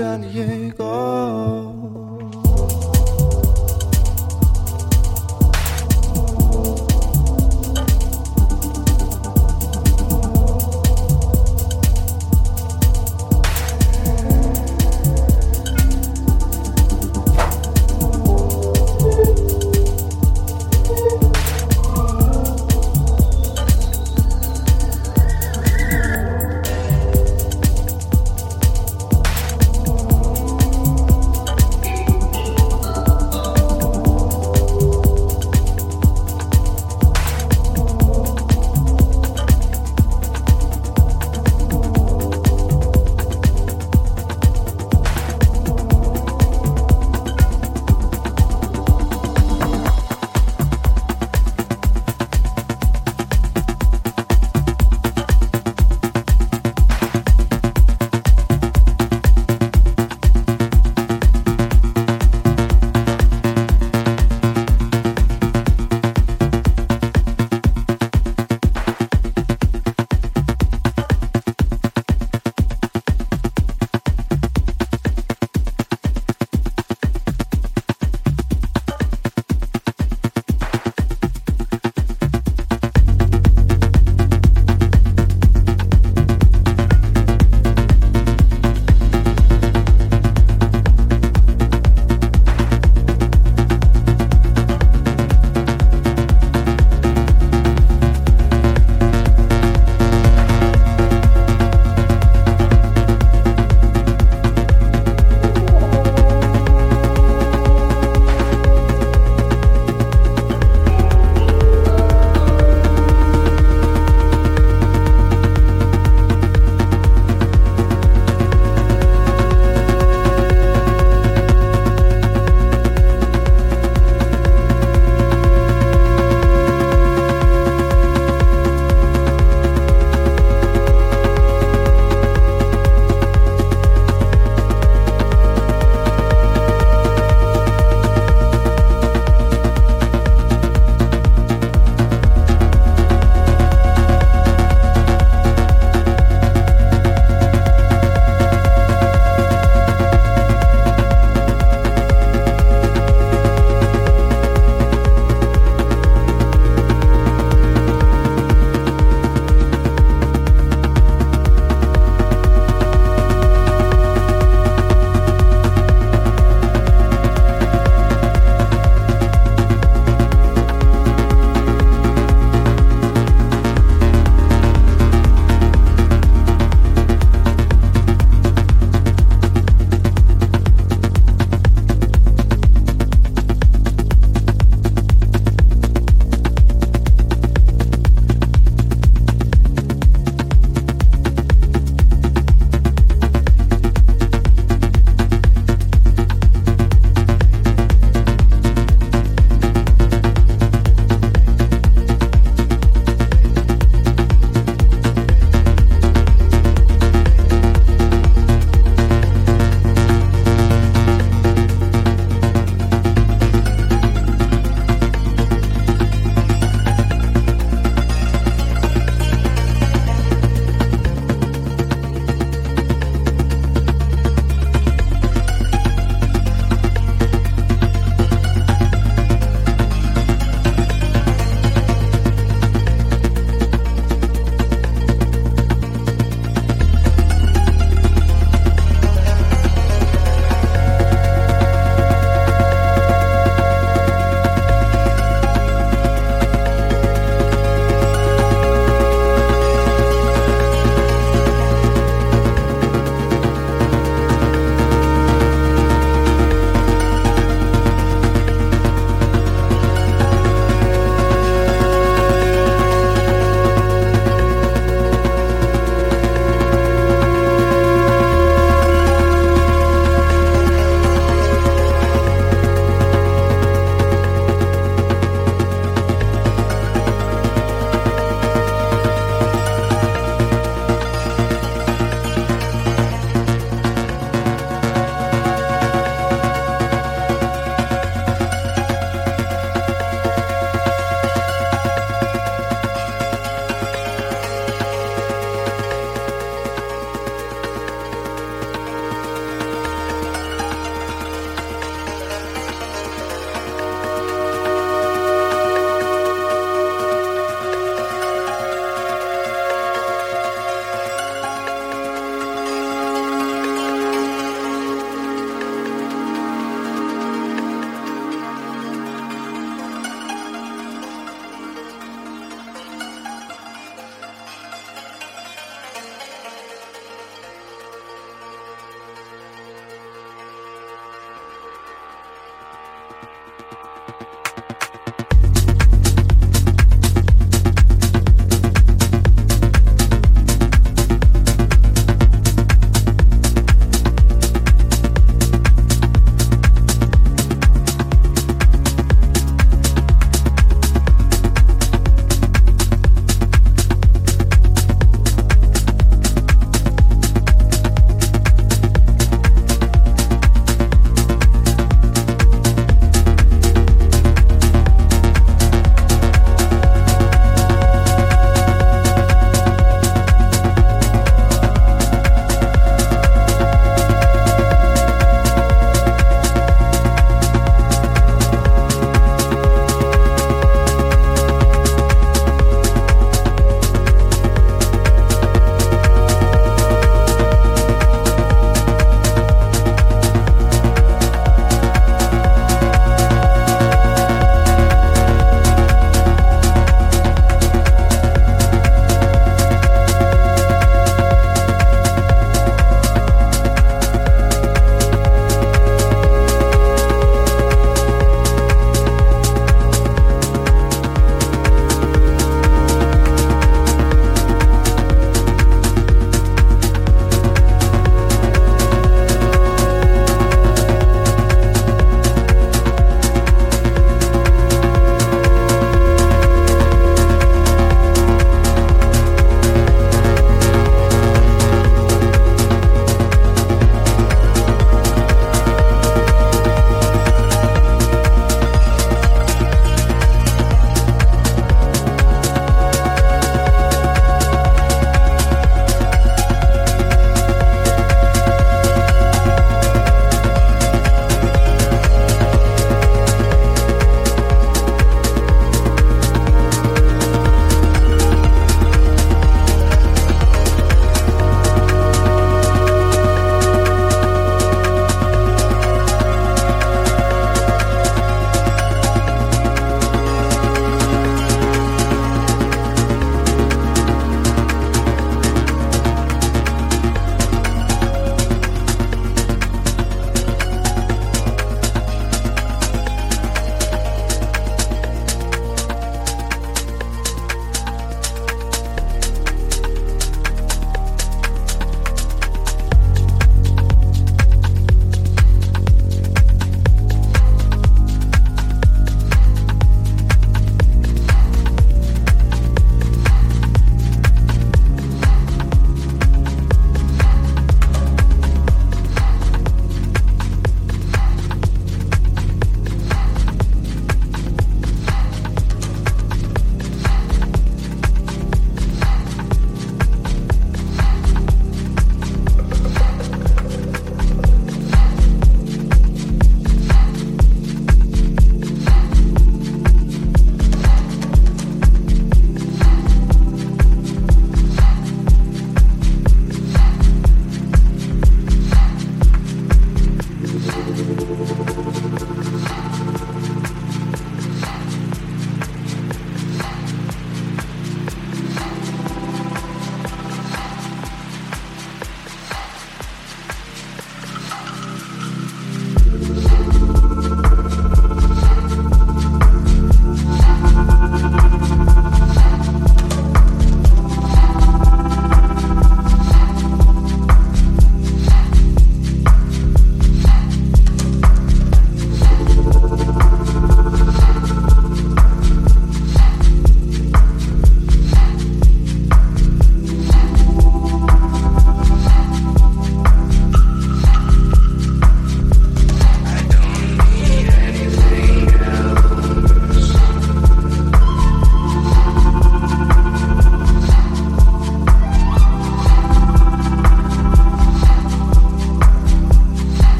在你。眼